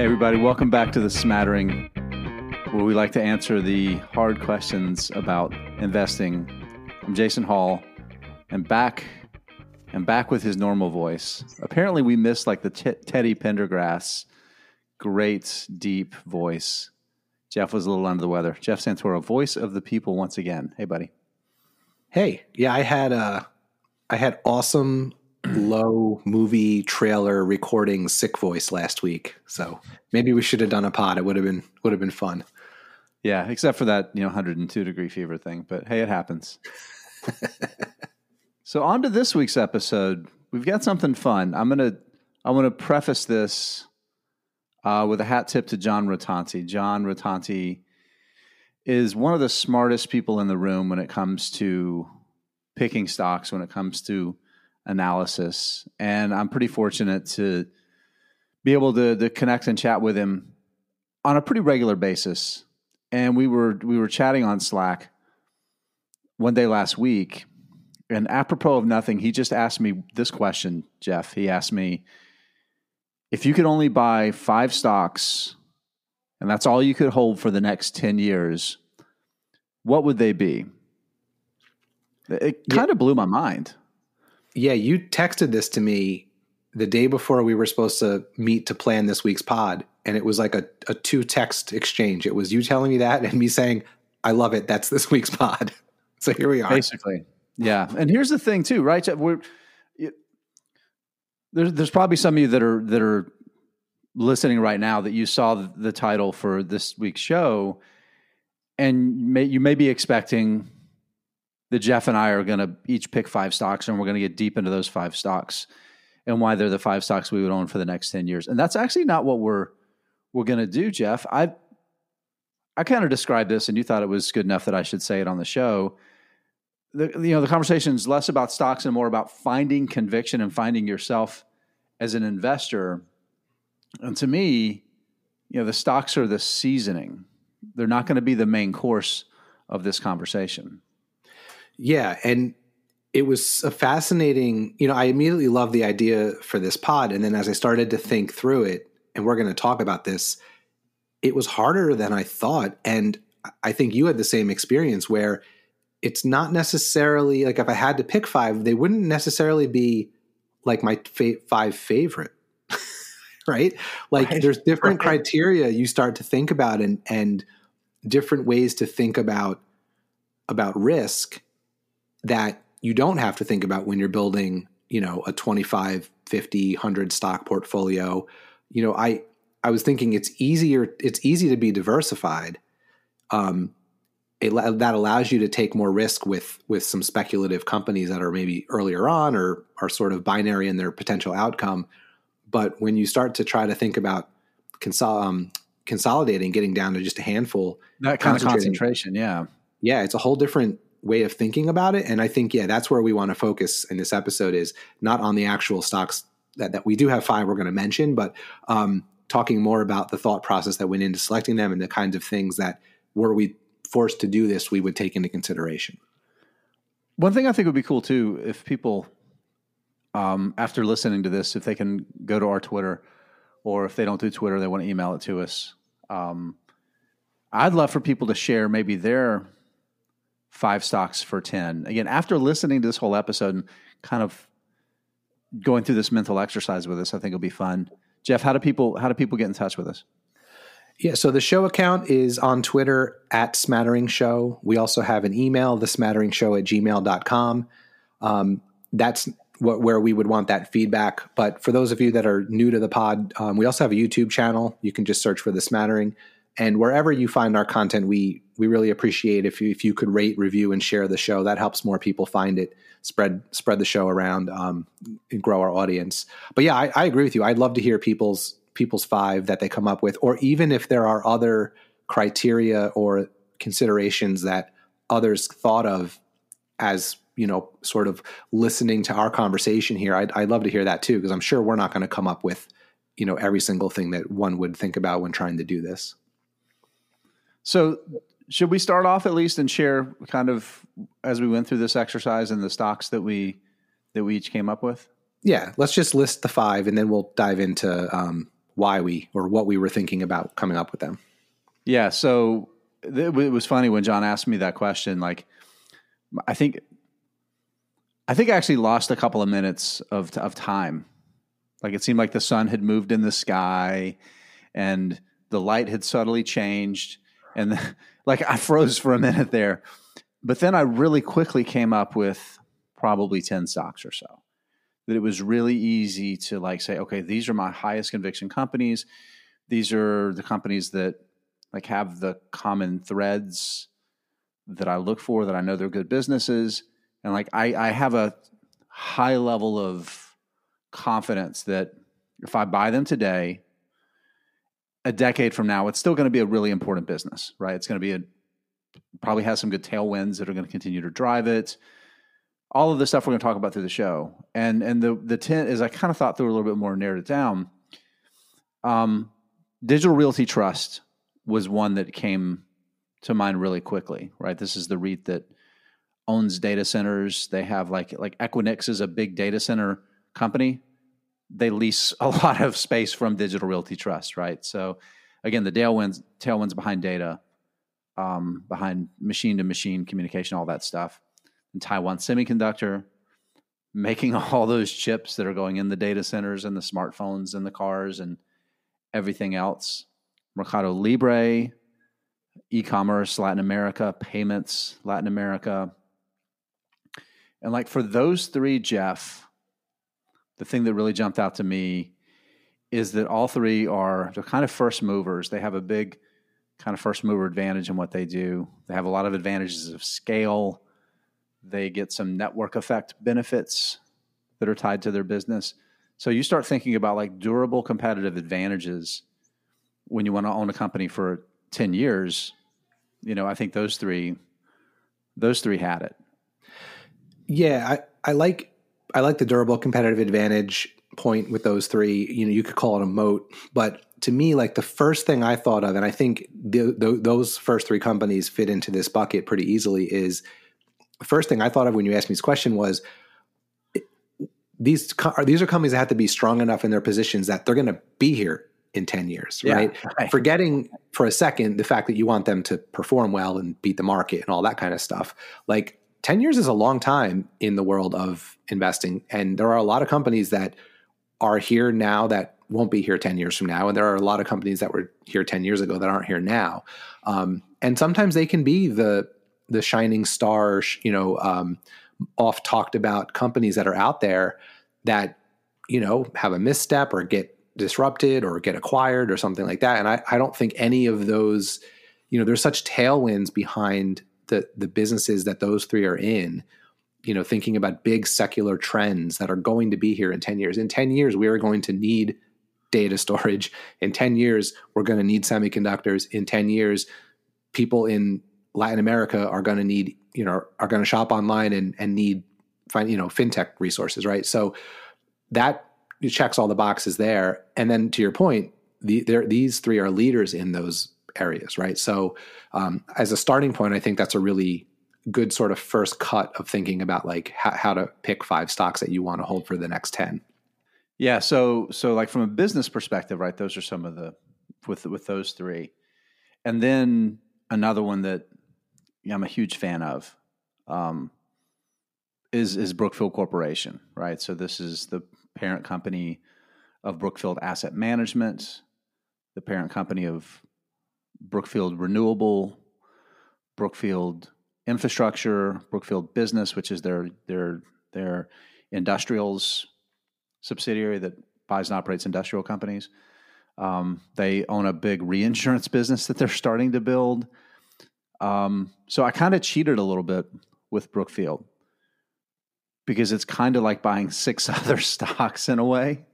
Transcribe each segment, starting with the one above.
Hey, everybody, welcome back to the Smattering, where we like to answer the hard questions about investing. I'm Jason Hall, and back and back with his normal voice. Apparently, we missed like the t- Teddy Pendergrass, great deep voice. Jeff was a little under the weather. Jeff Santoro, voice of the people, once again. Hey, buddy. Hey, yeah, I had uh, I had awesome low movie trailer recording sick voice last week. So maybe we should have done a pod. It would have been would have been fun. Yeah, except for that, you know, 102 degree fever thing. But hey, it happens. so on to this week's episode. We've got something fun. I'm gonna I want to preface this uh, with a hat tip to John Rotonti. John Rotonti is one of the smartest people in the room when it comes to picking stocks, when it comes to analysis. And I'm pretty fortunate to be able to, to connect and chat with him on a pretty regular basis. And we were we were chatting on Slack one day last week, and apropos of nothing, he just asked me this question, Jeff. He asked me if you could only buy five stocks and that's all you could hold for the next 10 years, what would they be? It kind yeah. of blew my mind. Yeah, you texted this to me the day before we were supposed to meet to plan this week's pod. And it was like a, a two text exchange. It was you telling me that and me saying, I love it. That's this week's pod. So here we are. Basically. Yeah. And here's the thing too, right? We're, there's, there's probably some of you that are, that are listening right now that you saw the title for this week's show and may, you may be expecting that Jeff and I are going to each pick five stocks and we're going to get deep into those five stocks and why they're the five stocks we would own for the next 10 years. And that's actually not what we're we're going to do, Jeff. I I kind of described this and you thought it was good enough that I should say it on the show. The you know, the conversation is less about stocks and more about finding conviction and finding yourself as an investor. And to me, you know, the stocks are the seasoning. They're not going to be the main course of this conversation. Yeah, and it was a fascinating, you know, I immediately loved the idea for this pod and then as I started to think through it and we're going to talk about this, it was harder than I thought and I think you had the same experience where it's not necessarily like if I had to pick five, they wouldn't necessarily be like my fa- five favorite. right? Like right. there's different right. criteria you start to think about and and different ways to think about about risk that you don't have to think about when you're building, you know, a 25, 50, 100 stock portfolio. You know, I I was thinking it's easier it's easy to be diversified. Um it, that allows you to take more risk with with some speculative companies that are maybe earlier on or are sort of binary in their potential outcome. But when you start to try to think about consol- um, consolidating, getting down to just a handful, that kind of concentration, yeah, yeah, it's a whole different way of thinking about it. And I think, yeah, that's where we want to focus in this episode is not on the actual stocks that, that we do have five we're going to mention, but um, talking more about the thought process that went into selecting them and the kinds of things that were we forced to do this, we would take into consideration. One thing I think would be cool too, if people, um, after listening to this, if they can go to our Twitter, or if they don't do Twitter, they want to email it to us. Um, I'd love for people to share maybe their five stocks for 10. Again, after listening to this whole episode and kind of going through this mental exercise with us, I think it'll be fun. Jeff, how do people how do people get in touch with us? Yeah, so the show account is on Twitter at Smattering Show. We also have an email, the smattering show at gmail.com. Um, that's what, where we would want that feedback. But for those of you that are new to the pod, um, we also have a YouTube channel. You can just search for the Smattering. And wherever you find our content, we we really appreciate if you, if you could rate, review, and share the show. That helps more people find it, spread spread the show around, um, and grow our audience. But yeah, I, I agree with you. I'd love to hear people's people's five that they come up with, or even if there are other criteria or considerations that others thought of as you know, sort of listening to our conversation here. I'd, I'd love to hear that too, because I'm sure we're not going to come up with you know every single thing that one would think about when trying to do this. So, should we start off at least and share kind of as we went through this exercise and the stocks that we that we each came up with? Yeah, let's just list the five, and then we'll dive into um, why we or what we were thinking about coming up with them. Yeah. So it was funny when John asked me that question. Like, I think, I think I actually lost a couple of minutes of of time. Like it seemed like the sun had moved in the sky, and the light had subtly changed, and the, like I froze for a minute there. But then I really quickly came up with probably ten stocks or so. That it was really easy to like say, okay, these are my highest conviction companies. These are the companies that like have the common threads that I look for that I know they're good businesses. And like I, I have a high level of confidence that if I buy them today, a decade from now, it's still going to be a really important business, right? It's going to be a probably has some good tailwinds that are going to continue to drive it. All of the stuff we're going to talk about through the show, and and the the tent is I kind of thought through a little bit more, and narrowed it down. Um, Digital Realty Trust was one that came to mind really quickly, right? This is the REIT that owns data centers. They have like like Equinix is a big data center company. They lease a lot of space from Digital Realty Trust, right? So again, the tailwinds tailwinds behind data, um, behind machine to machine communication, all that stuff. And Taiwan Semiconductor making all those chips that are going in the data centers and the smartphones and the cars and everything else. Mercado Libre, e-commerce, Latin America, payments, Latin America. And like for those three, Jeff, the thing that really jumped out to me is that all three are kind of first movers. They have a big kind of first mover advantage in what they do. They have a lot of advantages of scale. They get some network effect benefits that are tied to their business. So you start thinking about like durable competitive advantages when you want to own a company for 10 years, you know, I think those three, those three had it. Yeah. I, I like, I like the durable competitive advantage point with those three. You know, you could call it a moat, but to me, like the first thing I thought of, and I think the, the, those first three companies fit into this bucket pretty easily, is the first thing I thought of when you asked me this question was these these are companies that have to be strong enough in their positions that they're going to be here in 10 years, yeah, right? right? Forgetting for a second the fact that you want them to perform well and beat the market and all that kind of stuff. Like 10 years is a long time in the world of investing. And there are a lot of companies that are here now that won't be here 10 years from now. And there are a lot of companies that were here 10 years ago that aren't here now. Um, and sometimes they can be the, the shining star, you know, um, oft talked about companies that are out there that, you know, have a misstep or get disrupted or get acquired or something like that. And I, I don't think any of those, you know, there's such tailwinds behind the the businesses that those three are in. You know, thinking about big secular trends that are going to be here in 10 years. In 10 years, we are going to need data storage. In 10 years, we're going to need semiconductors. In 10 years, people in Latin America are going to need, you know, are going to shop online and, and need, find, you know, fintech resources, right? So that checks all the boxes there. And then to your point, the, these three are leaders in those areas, right? So, um, as a starting point, I think that's a really good sort of first cut of thinking about like how, how to pick five stocks that you want to hold for the next ten. Yeah. So, so like from a business perspective, right? Those are some of the with with those three, and then another one that I'm a huge fan of um, is is Brookfield Corporation, right? So this is the parent company of Brookfield Asset Management, the parent company of Brookfield Renewable, Brookfield Infrastructure, Brookfield Business, which is their their their industrials subsidiary that buys and operates industrial companies. Um, they own a big reinsurance business that they're starting to build. Um, so I kind of cheated a little bit with Brookfield because it's kind of like buying six other stocks in a way.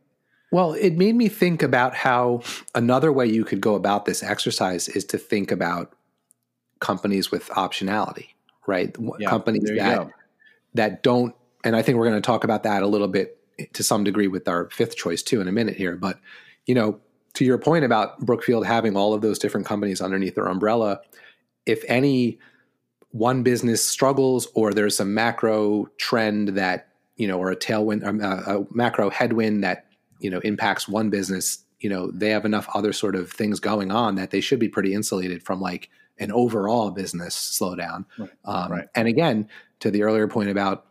Well, it made me think about how another way you could go about this exercise is to think about companies with optionality, right? Yeah, companies that that don't and I think we're going to talk about that a little bit to some degree with our fifth choice too in a minute here, but you know, to your point about Brookfield having all of those different companies underneath their umbrella, if any one business struggles or there's a macro trend that you know or a tailwind um, a, a macro headwind that you know impacts one business you know they have enough other sort of things going on that they should be pretty insulated from like an overall business slowdown. Right. Um, right. And again, to the earlier point about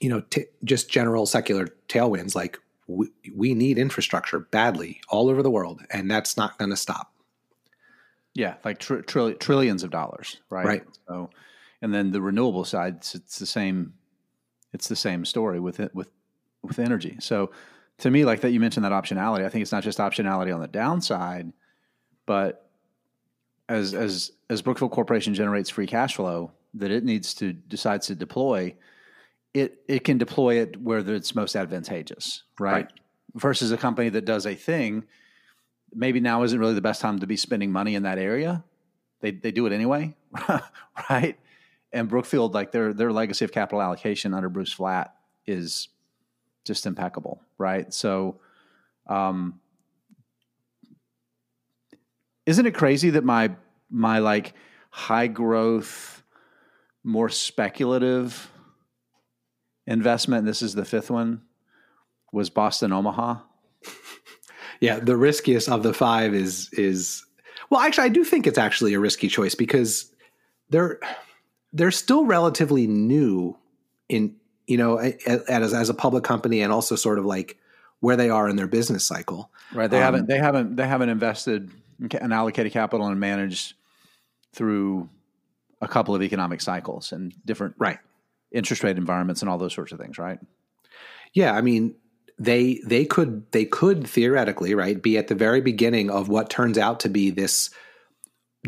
you know t- just general secular tailwinds, like we, we need infrastructure badly all over the world, and that's not going to stop. Yeah, like tr- trillion, trillions of dollars, right? Right. So, and then the renewable side, it's, it's the same. It's the same story with it with with energy. So, to me, like that, you mentioned that optionality. I think it's not just optionality on the downside, but as as as Brookfield Corporation generates free cash flow that it needs to decides to deploy, it it can deploy it where it's most advantageous, right? right? Versus a company that does a thing, maybe now isn't really the best time to be spending money in that area. They they do it anyway, right? And Brookfield, like their their legacy of capital allocation under Bruce Flatt is just impeccable, right? So, um, isn't it crazy that my my like high growth, more speculative investment, this is the fifth one, was Boston Omaha. yeah, the riskiest of the five is is well, actually, I do think it's actually a risky choice because they're they're still relatively new in you know as as a public company and also sort of like where they are in their business cycle. Right. They um, haven't they haven't they haven't invested and allocated capital and managed through a couple of economic cycles and different right interest rate environments and all those sorts of things, right? Yeah, I mean, they they could they could theoretically, right, be at the very beginning of what turns out to be this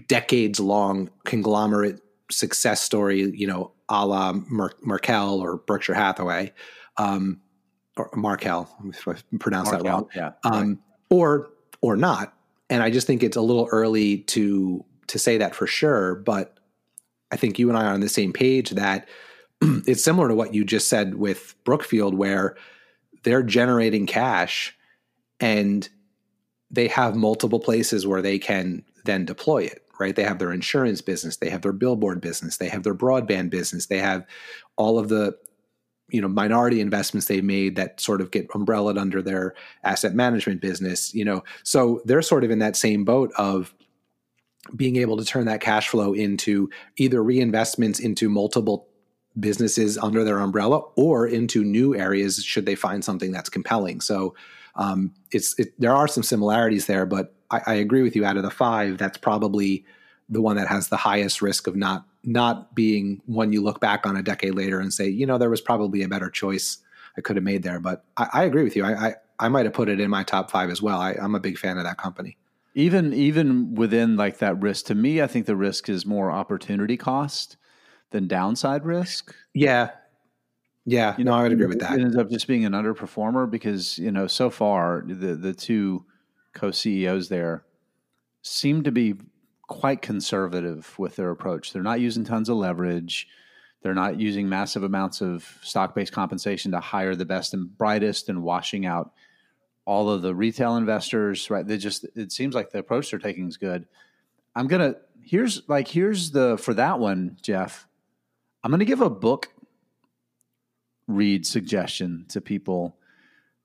decades long conglomerate success story, you know, a la Mer- Markel or Berkshire Hathaway, um, or Markel, if I pronounce Markel, that wrong, yeah, um, right. or or not. And I just think it's a little early to to say that for sure, but I think you and I are on the same page that it's similar to what you just said with Brookfield, where they're generating cash and they have multiple places where they can then deploy it, right? They have their insurance business, they have their billboard business, they have their broadband business, they have all of the you know minority investments they've made that sort of get umbrellaed under their asset management business you know so they're sort of in that same boat of being able to turn that cash flow into either reinvestments into multiple businesses under their umbrella or into new areas should they find something that's compelling. So um, it's it, there are some similarities there, but I, I, agree with you. Out of the five, that's probably the one that has the highest risk of not not being one you look back on a decade later and say, you know, there was probably a better choice I could have made there. But I, I agree with you. I, I, I might have put it in my top five as well. I, I'm a big fan of that company. Even even within like that risk, to me, I think the risk is more opportunity cost than downside risk. Yeah. Yeah, you know, no, I would agree with that. It ends up just being an underperformer because, you know, so far the the two co-CEOs there seem to be quite conservative with their approach. They're not using tons of leverage. They're not using massive amounts of stock-based compensation to hire the best and brightest and washing out all of the retail investors, right? They just it seems like the approach they're taking is good. I'm gonna here's like here's the for that one, Jeff. I'm gonna give a book read suggestion to people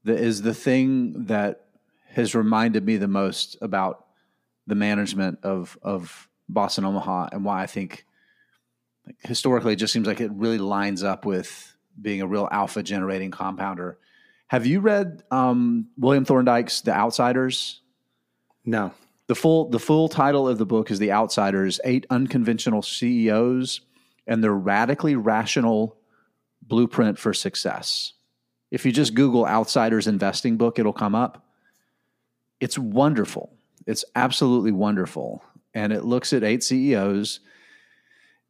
that is the thing that has reminded me the most about the management of of Boston Omaha and why I think like, historically it just seems like it really lines up with being a real alpha generating compounder have you read um, William Thorndike's The Outsiders? No. The full the full title of the book is The Outsiders: Eight Unconventional CEOs and Their Radically Rational Blueprint for Success. If you just Google Outsiders Investing Book, it'll come up. It's wonderful. It's absolutely wonderful, and it looks at eight CEOs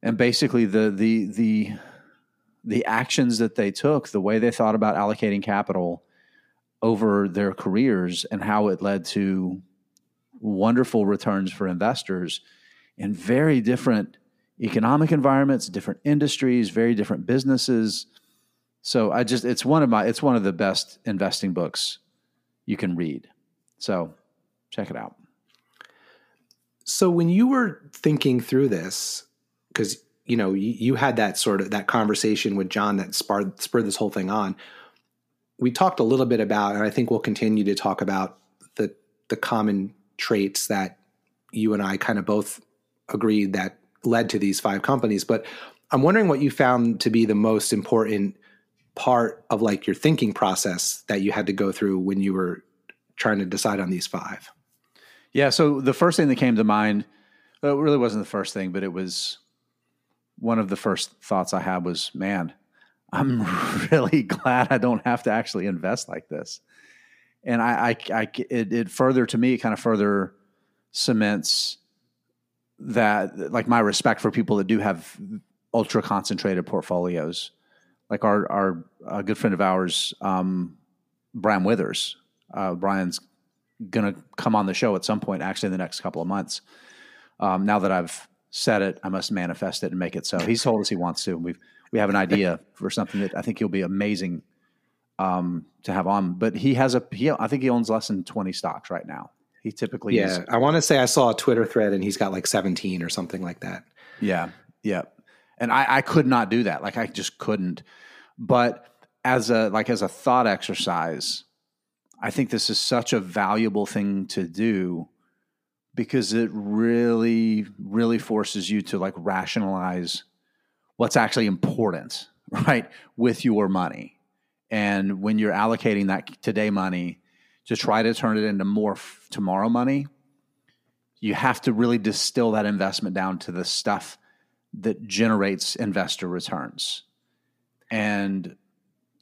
and basically the the the the actions that they took, the way they thought about allocating capital over their careers, and how it led to wonderful returns for investors in very different economic environments, different industries, very different businesses. So I just it's one of my it's one of the best investing books you can read. So check it out. So when you were thinking through this, because you know, you, you, had that sort of that conversation with John that spurred spurred this whole thing on. We talked a little bit about, and I think we'll continue to talk about the the common traits that you and I kind of both agreed that led to these five companies. But I'm wondering what you found to be the most important part of like your thinking process that you had to go through when you were trying to decide on these five. Yeah. So the first thing that came to mind, it really wasn't the first thing, but it was one of the first thoughts I had was, man, I'm really glad I don't have to actually invest like this. And I, I, I it, it further to me kind of further cements that like my respect for people that do have ultra concentrated portfolios. Like our our good friend of ours, um, Brian Withers. Uh, Brian's gonna come on the show at some point, actually in the next couple of months. Um, now that I've said it, I must manifest it and make it so. He's told us he wants to. We've we have an idea for something that I think he'll be amazing um, to have on. But he has a he, I think he owns less than twenty stocks right now. He typically yeah. Is, I want to say I saw a Twitter thread and he's got like seventeen or something like that. Yeah, yeah. And I, I could not do that. Like I just couldn't. But as a like as a thought exercise, I think this is such a valuable thing to do because it really really forces you to like rationalize what's actually important, right, with your money. And when you're allocating that today money to try to turn it into more f- tomorrow money, you have to really distill that investment down to the stuff that generates investor returns. And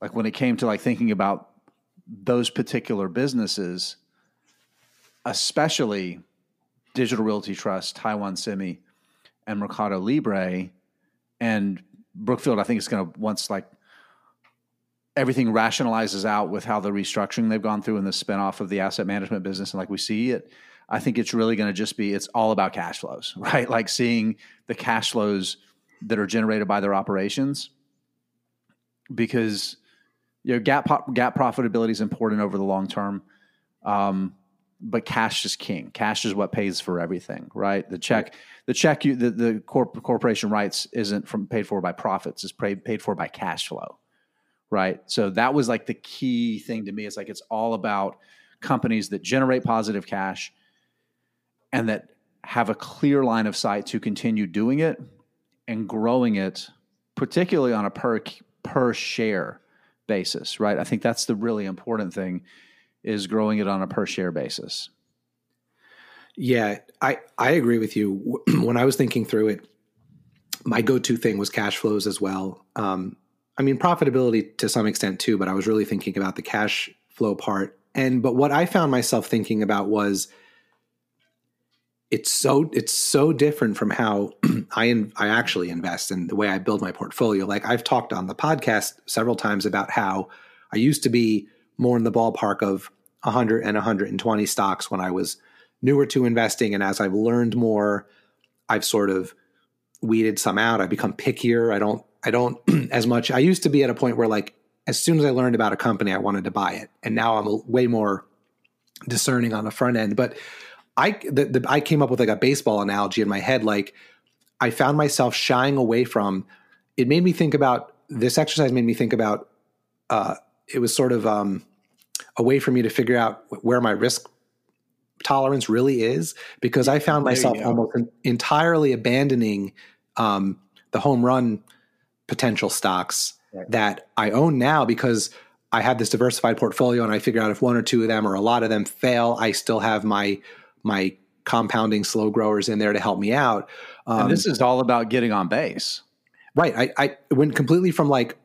like when it came to like thinking about those particular businesses, especially Digital Realty Trust, Taiwan Semi, and Mercado Libre, and Brookfield, I think it's going to once like everything rationalizes out with how the restructuring they've gone through and the spinoff of the asset management business, and like we see it, I think it's really going to just be it's all about cash flows, right? Like seeing the cash flows that are generated by their operations, because you know gap GAAP profitability is important over the long term. Um, but cash is king. Cash is what pays for everything, right? The check, the check you, the, the corp, corporation writes isn't from paid for by profits; it's paid paid for by cash flow, right? So that was like the key thing to me. It's like it's all about companies that generate positive cash and that have a clear line of sight to continue doing it and growing it, particularly on a per per share basis, right? I think that's the really important thing is growing it on a per share basis. Yeah, I, I agree with you. when I was thinking through it, my go to thing was cash flows as well. Um, I mean, profitability to some extent too, but I was really thinking about the cash flow part. And, but what I found myself thinking about was it's so, it's so different from how I, in, I actually invest and the way I build my portfolio. Like I've talked on the podcast several times about how I used to be more in the ballpark of 100 and 120 stocks when I was newer to investing. And as I've learned more, I've sort of weeded some out. I've become pickier. I don't, I don't as much. I used to be at a point where like, as soon as I learned about a company, I wanted to buy it. And now I'm way more discerning on the front end. But I, the, the, I came up with like a baseball analogy in my head. Like I found myself shying away from, it made me think about this exercise made me think about, uh, it was sort of, um, a way for me to figure out where my risk tolerance really is because I found myself almost entirely abandoning um, the home run potential stocks right. that I own now because I have this diversified portfolio and I figure out if one or two of them or a lot of them fail, I still have my my compounding slow growers in there to help me out. Um, and this is all about getting on base. Right. I, I went completely from like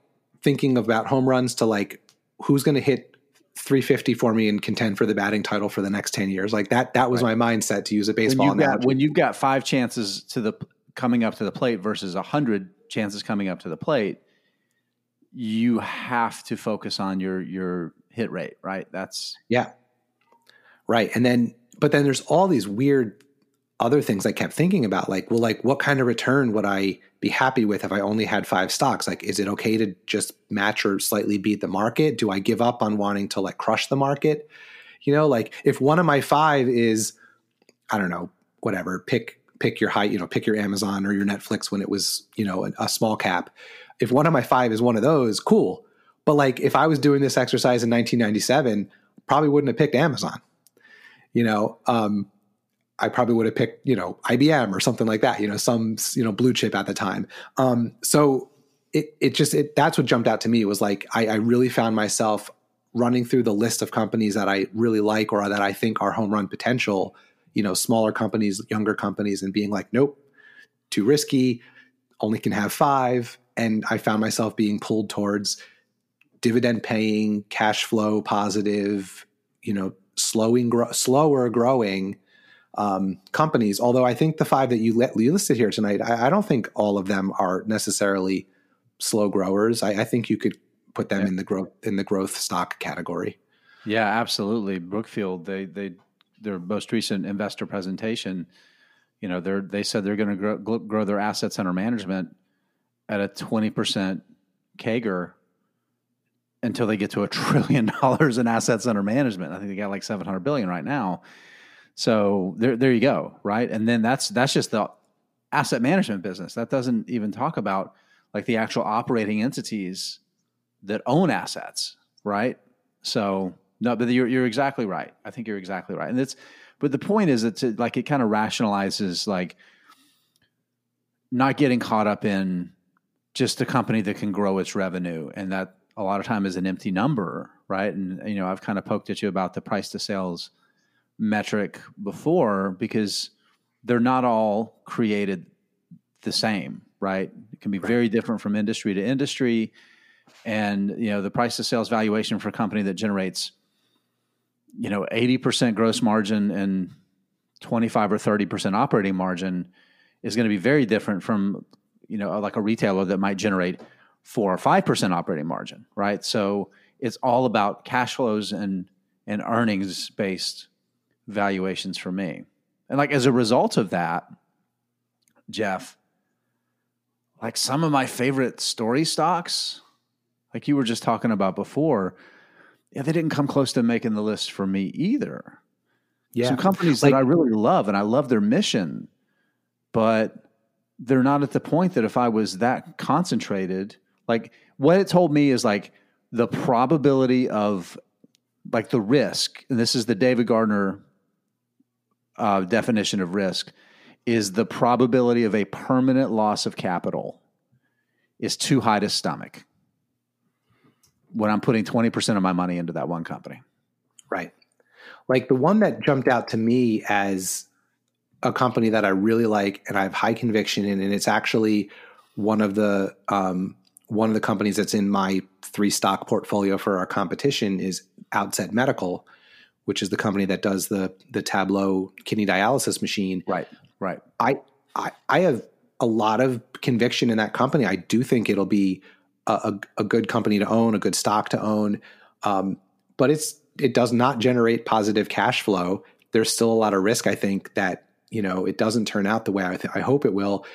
thinking about home runs to like who's going to hit 350 for me and contend for the batting title for the next 10 years. Like that, that was right. my mindset to use a baseball when you've, got, when you've got five chances to the coming up to the plate versus a hundred chances coming up to the plate, you have to focus on your, your hit rate, right? That's yeah. Right. And then, but then there's all these weird other things I kept thinking about, like, well, like what kind of return would I be happy with if I only had five stocks? Like, is it okay to just match or slightly beat the market? Do I give up on wanting to like crush the market? You know, like if one of my five is, I don't know, whatever, pick pick your height, you know, pick your Amazon or your Netflix when it was, you know, a, a small cap. If one of my five is one of those, cool. But like if I was doing this exercise in 1997, probably wouldn't have picked Amazon you know, um, I probably would have picked, you know, IBM or something like that, you know, some, you know, blue chip at the time. Um, so it, it just, it, that's what jumped out to me was like, I, I really found myself running through the list of companies that I really like or that I think are home run potential, you know, smaller companies, younger companies, and being like, nope, too risky, only can have five. And I found myself being pulled towards dividend paying, cash flow positive, you know, slowing, gro- slower growing um, companies. Although I think the five that you, let, you listed here tonight, I, I, don't think all of them are necessarily slow growers. I, I think you could put them yeah. in the growth in the growth stock category. Yeah, absolutely. Brookfield, they they their most recent investor presentation, you know, they they said they're going to grow, grow their assets under management at a twenty percent CAGR until they get to a trillion dollars in assets under management. I think they got like 700 billion right now. So there, there you go. Right. And then that's, that's just the asset management business. That doesn't even talk about like the actual operating entities that own assets. Right. So no, but you're, you're exactly right. I think you're exactly right. And it's, but the point is it's like, it kind of rationalizes like not getting caught up in just a company that can grow its revenue and that a lot of time is an empty number, right? And you know, I've kind of poked at you about the price to sales metric before because they're not all created the same, right? It can be right. very different from industry to industry. And you know, the price to sales valuation for a company that generates you know 80% gross margin and 25 or 30% operating margin is going to be very different from you know like a retailer that might generate four or five percent operating margin, right? So it's all about cash flows and and earnings based valuations for me. And like as a result of that, Jeff, like some of my favorite story stocks, like you were just talking about before, yeah, they didn't come close to making the list for me either. Yeah. Some companies like, that I really love and I love their mission, but they're not at the point that if I was that concentrated like what it told me is like the probability of like the risk, and this is the David Gardner uh, definition of risk, is the probability of a permanent loss of capital is too high to stomach when I'm putting 20% of my money into that one company. Right. Like the one that jumped out to me as a company that I really like and I have high conviction in, and it's actually one of the um, one of the companies that's in my three stock portfolio for our competition is Outset Medical, which is the company that does the the Tablo kidney dialysis machine. Right, right. I I, I have a lot of conviction in that company. I do think it'll be a, a, a good company to own, a good stock to own, um, but it's it does not generate positive cash flow. There's still a lot of risk. I think that you know it doesn't turn out the way I, th- I hope it will.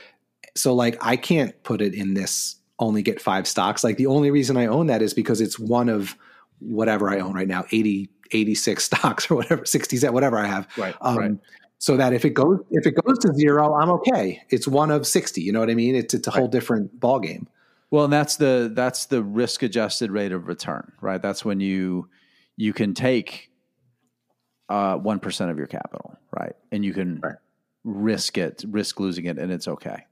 So like I can't put it in this only get five stocks. Like the only reason I own that is because it's one of whatever I own right now, 80, 86 stocks or whatever, 60, whatever I have. Right. Um, right. So that if it goes if it goes to zero, I'm okay. It's one of 60. You know what I mean? It's it's a whole different ball game. Well, and that's the that's the risk adjusted rate of return, right? That's when you you can take uh, one uh, of your capital, right? And you can right. risk it, risk losing it, and it's okay,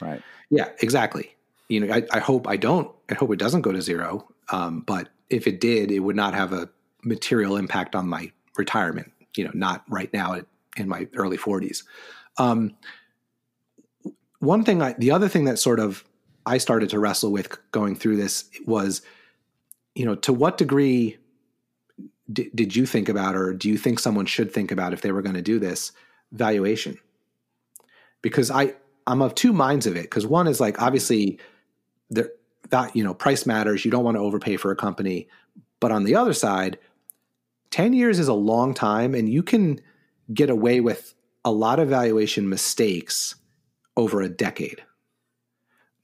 right? Yeah, exactly you know, I, I, hope I don't. I hope it doesn't go to zero. Um, but if it did, it would not have a material impact on my retirement. You know, not right now in my early forties. Um, one thing, I, the other thing that sort of I started to wrestle with going through this was, you know, to what degree d- did you think about, or do you think someone should think about if they were going to do this valuation? Because I I'm of two minds of it. Because one is like obviously there, that you know price matters. You don't want to overpay for a company, but on the other side, ten years is a long time, and you can get away with a lot of valuation mistakes over a decade.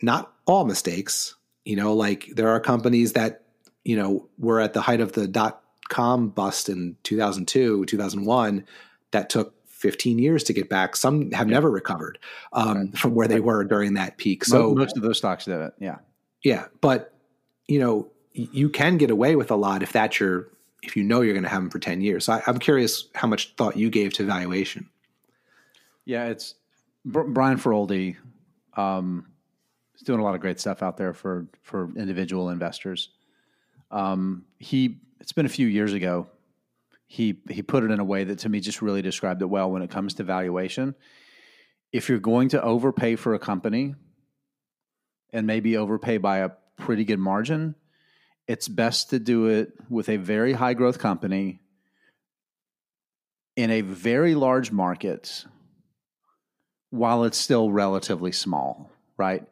Not all mistakes, you know, like there are companies that you know were at the height of the dot com bust in 2002, 2001 that took 15 years to get back. Some have yeah. never recovered um, right. from where they were during that peak. So most of those stocks did it. Yeah. Yeah. But, you know, you can get away with a lot if that's your if you know you're going to have them for 10 years. So I, am curious how much thought you gave to valuation. Yeah, it's Brian Feroldi. Um, he's doing a lot of great stuff out there for for individual investors. Um, he it's been a few years ago. He he put it in a way that to me just really described it well when it comes to valuation. If you're going to overpay for a company and maybe overpay by a pretty good margin, it's best to do it with a very high growth company in a very large market while it's still relatively small, right?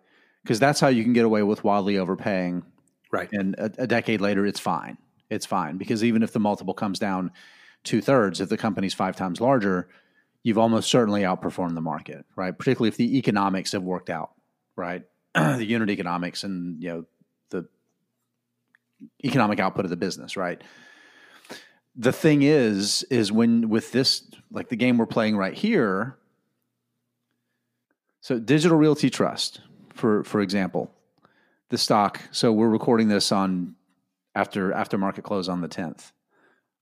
Because that's how you can get away with wildly overpaying. Right. And a, a decade later, it's fine. It's fine because even if the multiple comes down two thirds, if the company's five times larger, you've almost certainly outperformed the market, right? Particularly if the economics have worked out, right? the unit economics and you know the economic output of the business, right? The thing is, is when with this, like the game we're playing right here, so Digital Realty Trust, for for example, the stock. So we're recording this on after after market close on the tenth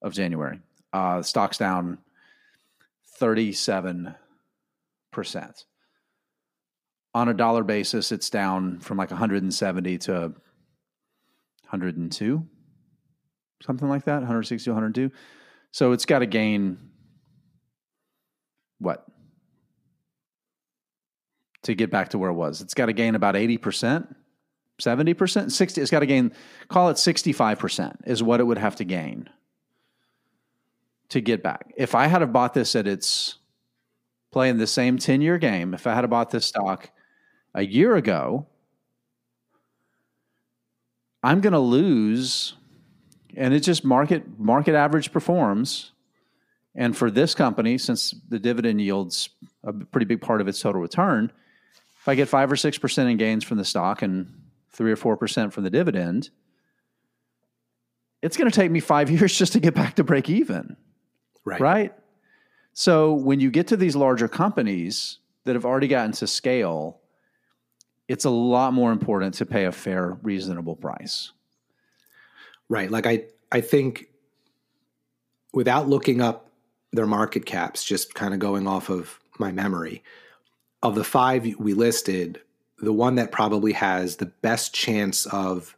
of January. Uh, stock's down thirty seven percent. On a dollar basis, it's down from like 170 to 102, something like that, 160 102. So it's got to gain what to get back to where it was. It's got to gain about 80%, 70%, 60 it's got to gain call it 65% is what it would have to gain to get back. If I had have bought this at its playing the same 10-year game, if I had bought this stock a year ago, I'm going to lose and it just market market average performs and for this company since the dividend yields a pretty big part of its total return if I get five or six percent in gains from the stock and three or four percent from the dividend, it's going to take me five years just to get back to break even. Right. Right. So when you get to these larger companies that have already gotten to scale, it's a lot more important to pay a fair, reasonable price. Right. Like I, I think without looking up their market caps, just kind of going off of my memory, of the five we listed, the one that probably has the best chance of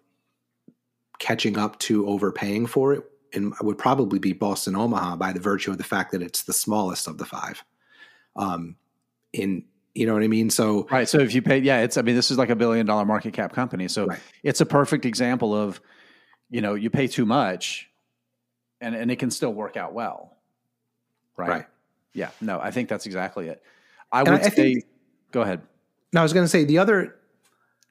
catching up to overpaying for it and would probably be Boston Omaha by the virtue of the fact that it's the smallest of the five. Um, in you know what I mean? So right. So if you pay, yeah, it's I mean this is like a billion dollar market cap company, so right. it's a perfect example of you know you pay too much, and and it can still work out well, right? Right. Yeah. No, I think that's exactly it. I would I, I say. Think, go ahead. Now I was going to say the other,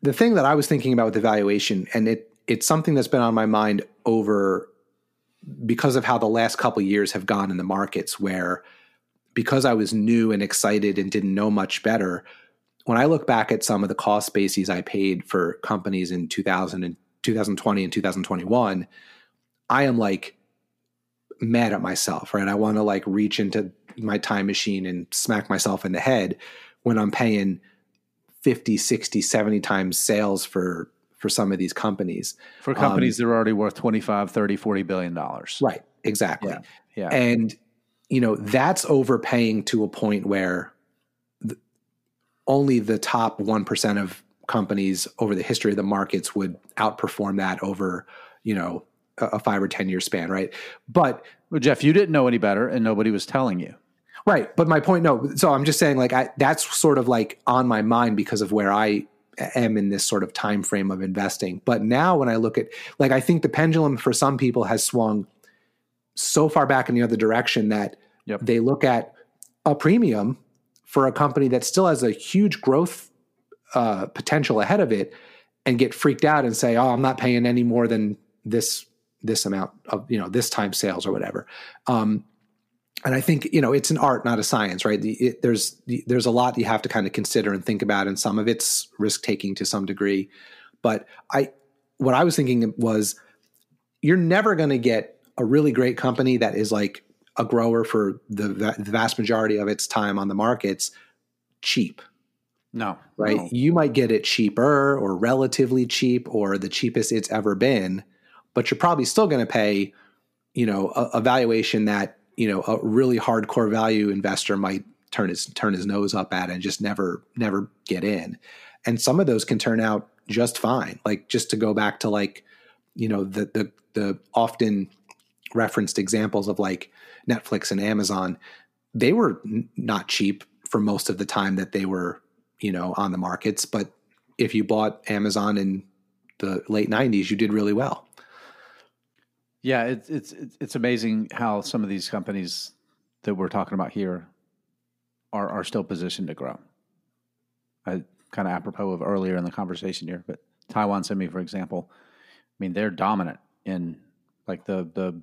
the thing that I was thinking about with the valuation, and it it's something that's been on my mind over because of how the last couple years have gone in the markets, where because I was new and excited and didn't know much better, when I look back at some of the cost bases I paid for companies in 2000 and 2020 and 2021, I am like mad at myself, right? I want to like reach into my time machine and smack myself in the head when I'm paying 50, 60, 70 times sales for for some of these companies. For companies um, that are already worth 25, 30, 40 billion dollars. Right, exactly. Yeah. yeah. And you know, that's overpaying to a point where the, only the top 1% of companies over the history of the markets would outperform that over, you know, a, a 5 or 10 year span, right? But well, Jeff, you didn't know any better and nobody was telling you. Right. But my point, no. So I'm just saying, like, I, that's sort of like on my mind because of where I am in this sort of time frame of investing. But now when I look at, like, I think the pendulum for some people has swung so far back in the other direction that yep. they look at a premium for a company that still has a huge growth uh, potential ahead of it and get freaked out and say, oh, I'm not paying any more than this this amount of you know this time sales or whatever um, and I think you know it's an art, not a science, right? The, it, there's the, there's a lot you have to kind of consider and think about, and some of it's risk taking to some degree. But I, what I was thinking was, you're never going to get a really great company that is like a grower for the, the vast majority of its time on the markets cheap. No, right? No. You might get it cheaper or relatively cheap or the cheapest it's ever been, but you're probably still going to pay you know, a, a valuation that you know a really hardcore value investor might turn his turn his nose up at and just never never get in. And some of those can turn out just fine. Like just to go back to like you know the the the often referenced examples of like Netflix and Amazon, they were n- not cheap for most of the time that they were, you know, on the markets. But if you bought Amazon in the late '90s, you did really well. Yeah, it's it's it's amazing how some of these companies that we're talking about here are are still positioned to grow. I kind of apropos of earlier in the conversation here, but Taiwan Semi, for example, I mean they're dominant in like the the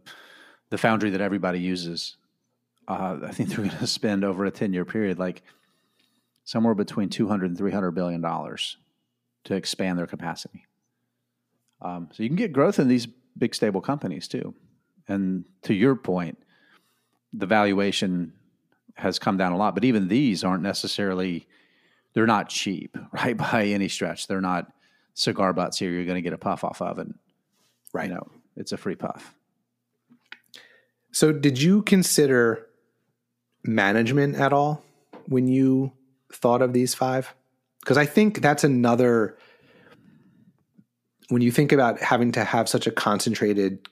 the foundry that everybody uses. Uh, I think they're going to spend over a ten year period like somewhere between 200 and 300 billion dollars to expand their capacity. Um, so you can get growth in these big stable companies too. And to your point, the valuation has come down a lot, but even these aren't necessarily they're not cheap, right? By any stretch. They're not cigar butts here you're going to get a puff off of and right. You know, it's a free puff. So did you consider management at all when you thought of these five? Because I think that's another when you think about having to have such a concentrated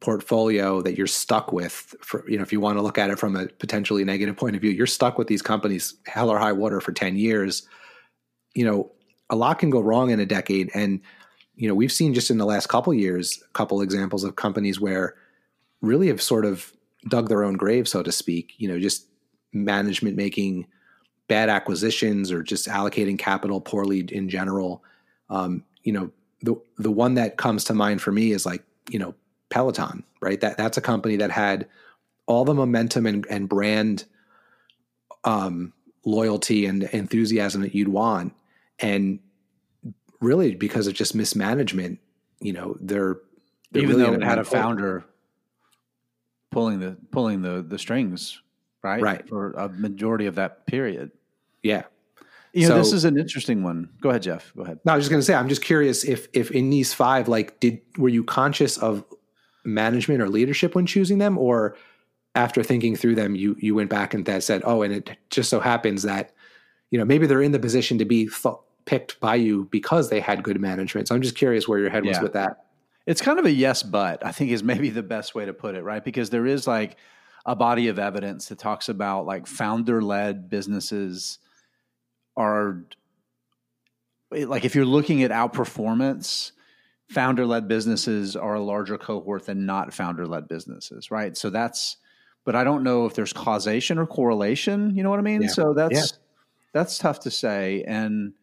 portfolio that you're stuck with for you know if you want to look at it from a potentially negative point of view you're stuck with these companies hell or high water for 10 years you know a lot can go wrong in a decade. And you know we've seen just in the last couple years a couple examples of companies where really have sort of dug their own grave so to speak you know just management making bad acquisitions or just allocating capital poorly in general. Um, you know the the one that comes to mind for me is like you know Peloton, right? That that's a company that had all the momentum and, and brand um, loyalty and enthusiasm that you'd want, and really because of just mismanagement, you know, they're, they're even really though it had a founder pulling the pulling the the strings, right? Right for a majority of that period. Yeah, you know, so, this is an interesting one. Go ahead, Jeff. Go ahead. No, I was just going to say, I'm just curious if if in these five, like, did were you conscious of management or leadership when choosing them, or after thinking through them, you you went back and that said, oh, and it just so happens that you know maybe they're in the position to be th- picked by you because they had good management. So I'm just curious where your head was with that. It's kind of a yes, but I think is maybe the best way to put it, right? Because there is like a body of evidence that talks about like founder led businesses are like if you're looking at outperformance, founder led businesses are a larger cohort than not founder led businesses, right? So that's, but I don't know if there's causation or correlation. You know what I mean? Yeah. So that's yeah. that's tough to say. And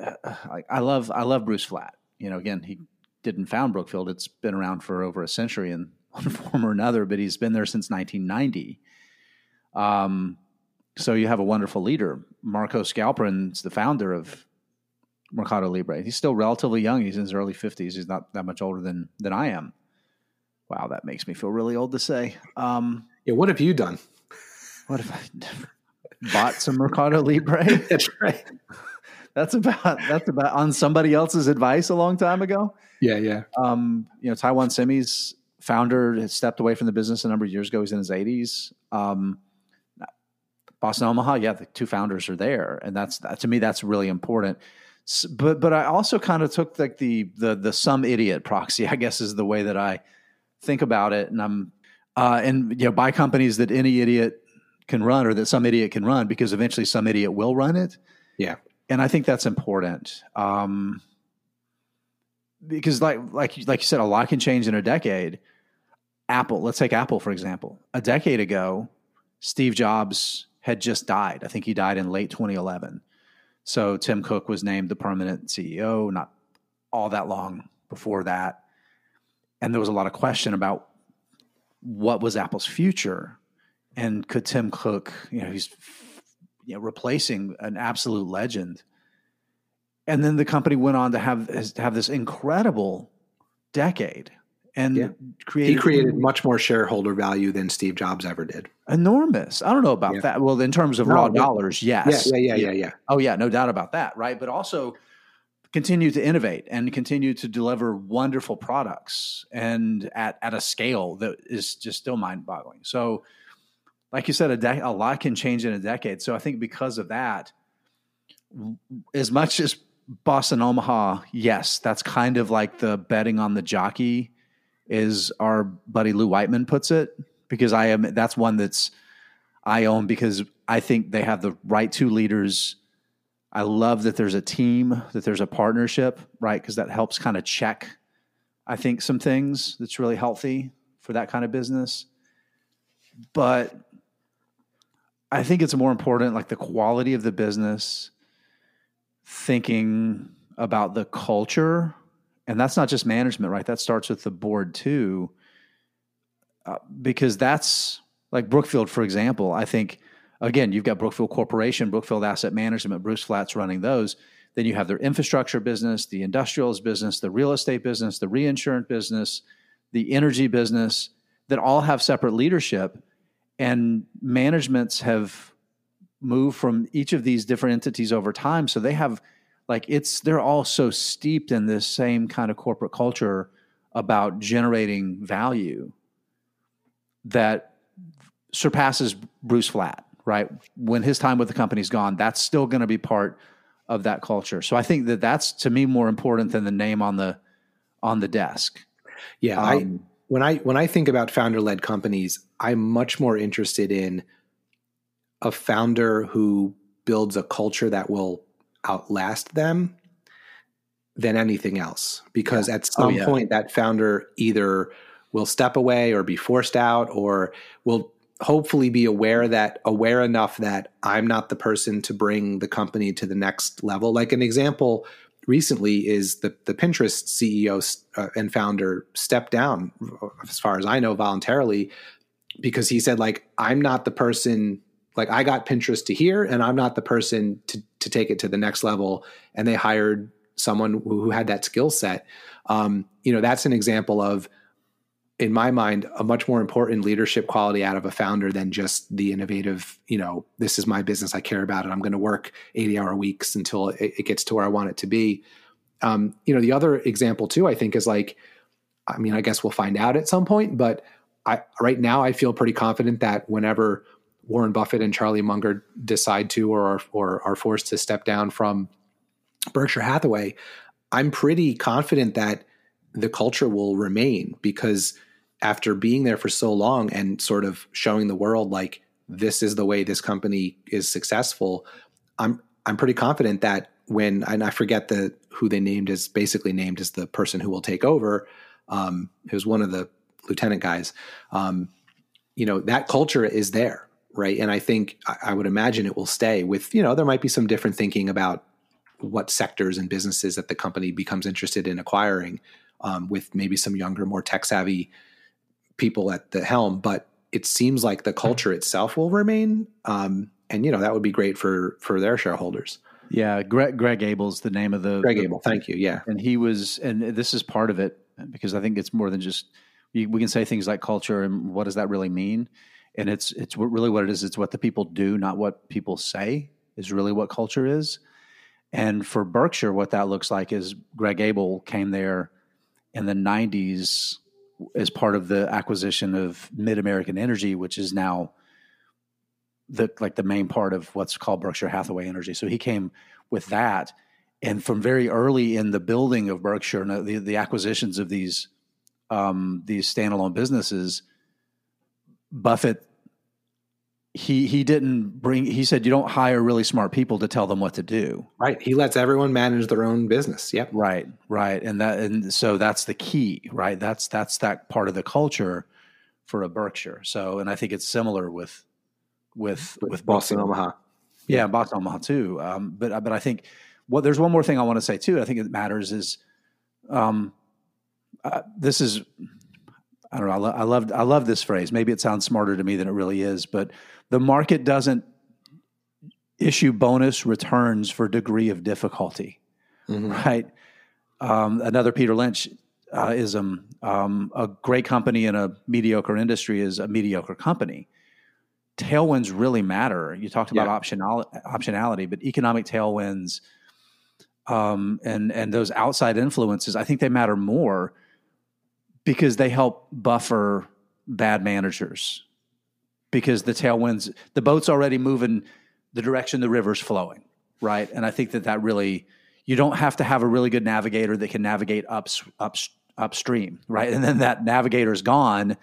uh, I, I love I love Bruce Flatt You know, again, he didn't found Brookfield. It's been around for over a century in one form or another, but he's been there since 1990. Um, so you have a wonderful leader. Marcos Galperin's the founder of Mercado Libre. He's still relatively young. He's in his early 50s. He's not that much older than than I am. Wow, that makes me feel really old to say. Um, yeah, what have you done? What have I bought some Mercado Libre? that's right. that's about that's about on somebody else's advice a long time ago. Yeah, yeah. Um, you know, Taiwan Semi's founder has stepped away from the business a number of years ago. He's in his 80s. Um, Boston Omaha, yeah, the two founders are there, and that's that, to me that's really important. But but I also kind of took like the the the some idiot proxy, I guess, is the way that I think about it, and I'm uh, and you know buy companies that any idiot can run or that some idiot can run because eventually some idiot will run it. Yeah, and I think that's important. Um, because like like like you said, a lot can change in a decade. Apple, let's take Apple for example. A decade ago, Steve Jobs had just died. I think he died in late 2011. So Tim Cook was named the permanent CEO not all that long before that. And there was a lot of question about what was Apple's future and could Tim Cook, you know, he's you know, replacing an absolute legend. And then the company went on to have have this incredible decade and yeah. created he created much more shareholder value than Steve Jobs ever did. Enormous. I don't know about yeah. that. Well, in terms of no, raw dollars, yes. Yeah, yeah, yeah, yeah, yeah. Oh yeah, no doubt about that, right? But also continue to innovate and continue to deliver wonderful products and at, at a scale that is just still mind boggling. So, like you said, a, de- a lot can change in a decade. So I think because of that, as much as Boston Omaha, yes, that's kind of like the betting on the jockey, is our buddy Lou Whiteman puts it because I am that's one that's I own because I think they have the right two leaders I love that there's a team, that there's a partnership, right? Because that helps kind of check, I think, some things that's really healthy for that kind of business. But I think it's more important, like the quality of the business, thinking about the culture. And that's not just management, right? That starts with the board too. Uh, because that's like Brookfield, for example, I think again, you've got Brookfield Corporation, Brookfield Asset Management, Bruce Flatt's running those. Then you have their infrastructure business, the industrials business, the real estate business, the reinsurance business, the energy business that all have separate leadership. And managements have moved from each of these different entities over time. So they have, like, it's, they're all so steeped in this same kind of corporate culture about generating value that surpasses Bruce Flatt, right? When his time with the company's gone, that's still going to be part of that culture. So I think that that's to me more important than the name on the on the desk. Yeah, um, I when I when I think about founder led companies, I'm much more interested in a founder who builds a culture that will outlast them than anything else because at oh, some oh, yeah. point that founder either will step away or be forced out or will hopefully be aware that aware enough that I'm not the person to bring the company to the next level. Like an example recently is the the Pinterest CEO uh, and founder stepped down as far as I know voluntarily because he said like I'm not the person like I got Pinterest to here and I'm not the person to to take it to the next level and they hired someone who, had that skill set. Um, you know, that's an example of in my mind, a much more important leadership quality out of a founder than just the innovative, you know, this is my business, I care about it, I'm going to work 80 hour weeks until it, it, gets to where I want it to be. Um, you know, the other example too, I think is like, I mean, I guess we'll find out at some point, but I, right now I feel pretty confident that whenever Warren Buffett and Charlie Munger decide to or are, or are forced to step down from Berkshire Hathaway, I'm pretty confident that the culture will remain because after being there for so long and sort of showing the world like this is the way this company is successful, I'm I'm pretty confident that when and I forget the who they named as basically named as the person who will take over. Um, it was one of the lieutenant guys. Um, you know that culture is there, right? And I think I, would imagine it will stay. With you know there might be some different thinking about what sectors and businesses that the company becomes interested in acquiring um, with maybe some younger, more tech savvy people at the helm. But it seems like the culture itself will remain, um, and you know that would be great for for their shareholders. Yeah, Greg, Greg Abel's the name of the Greg the, Abel. Thank you. Yeah, and he was, and this is part of it because I think it's more than just we can say things like culture and what does that really mean, and it's it's really what it is. It's what the people do, not what people say. Is really what culture is. And for Berkshire, what that looks like is Greg Abel came there in the 90s as part of the acquisition of Mid American Energy, which is now the like the main part of what's called Berkshire Hathaway Energy. So he came with that, and from very early in the building of Berkshire the, the acquisitions of these um, these standalone businesses, Buffett he he didn't bring he said you don't hire really smart people to tell them what to do. Right. He lets everyone manage their own business. Yep. Right. Right. And that and so that's the key right? That's that's that part of the culture for a berkshire. So and i think it's similar with with with, with boston omaha. Yeah boston omaha too. Um, but but i think well there's one more thing i want to say too. I think it matters is um uh, this is I don't know. I, lo- I love I love this phrase. Maybe it sounds smarter to me than it really is, but the market doesn't issue bonus returns for degree of difficulty, mm-hmm. right? Um, another Peter Lynch uh, ism: um, a great company in a mediocre industry is a mediocre company. Tailwinds really matter. You talked about yeah. optionality, optionality, but economic tailwinds um, and and those outside influences, I think they matter more because they help buffer bad managers. Because the tailwinds, the boat's already moving the direction the river's flowing, right? And I think that that really, you don't have to have a really good navigator that can navigate up, up upstream, right? And then that navigator's gone,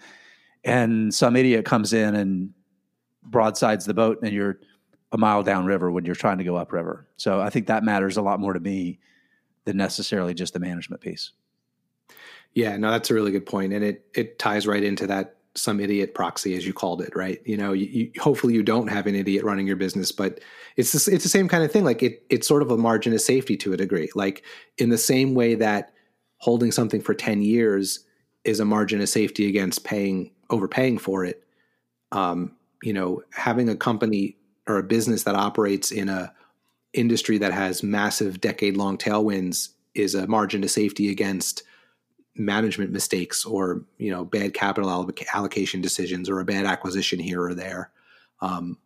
and some idiot comes in and broadsides the boat, and you're a mile downriver when you're trying to go upriver. So I think that matters a lot more to me than necessarily just the management piece. Yeah, no, that's a really good point, and it it ties right into that some idiot proxy, as you called it, right? You know, you, you, hopefully you don't have an idiot running your business, but it's this, it's the same kind of thing. Like it, it's sort of a margin of safety to a degree. Like in the same way that holding something for ten years is a margin of safety against paying overpaying for it. Um, you know, having a company or a business that operates in a industry that has massive decade long tailwinds is a margin of safety against management mistakes or you know bad capital allocation decisions or a bad acquisition here or there um,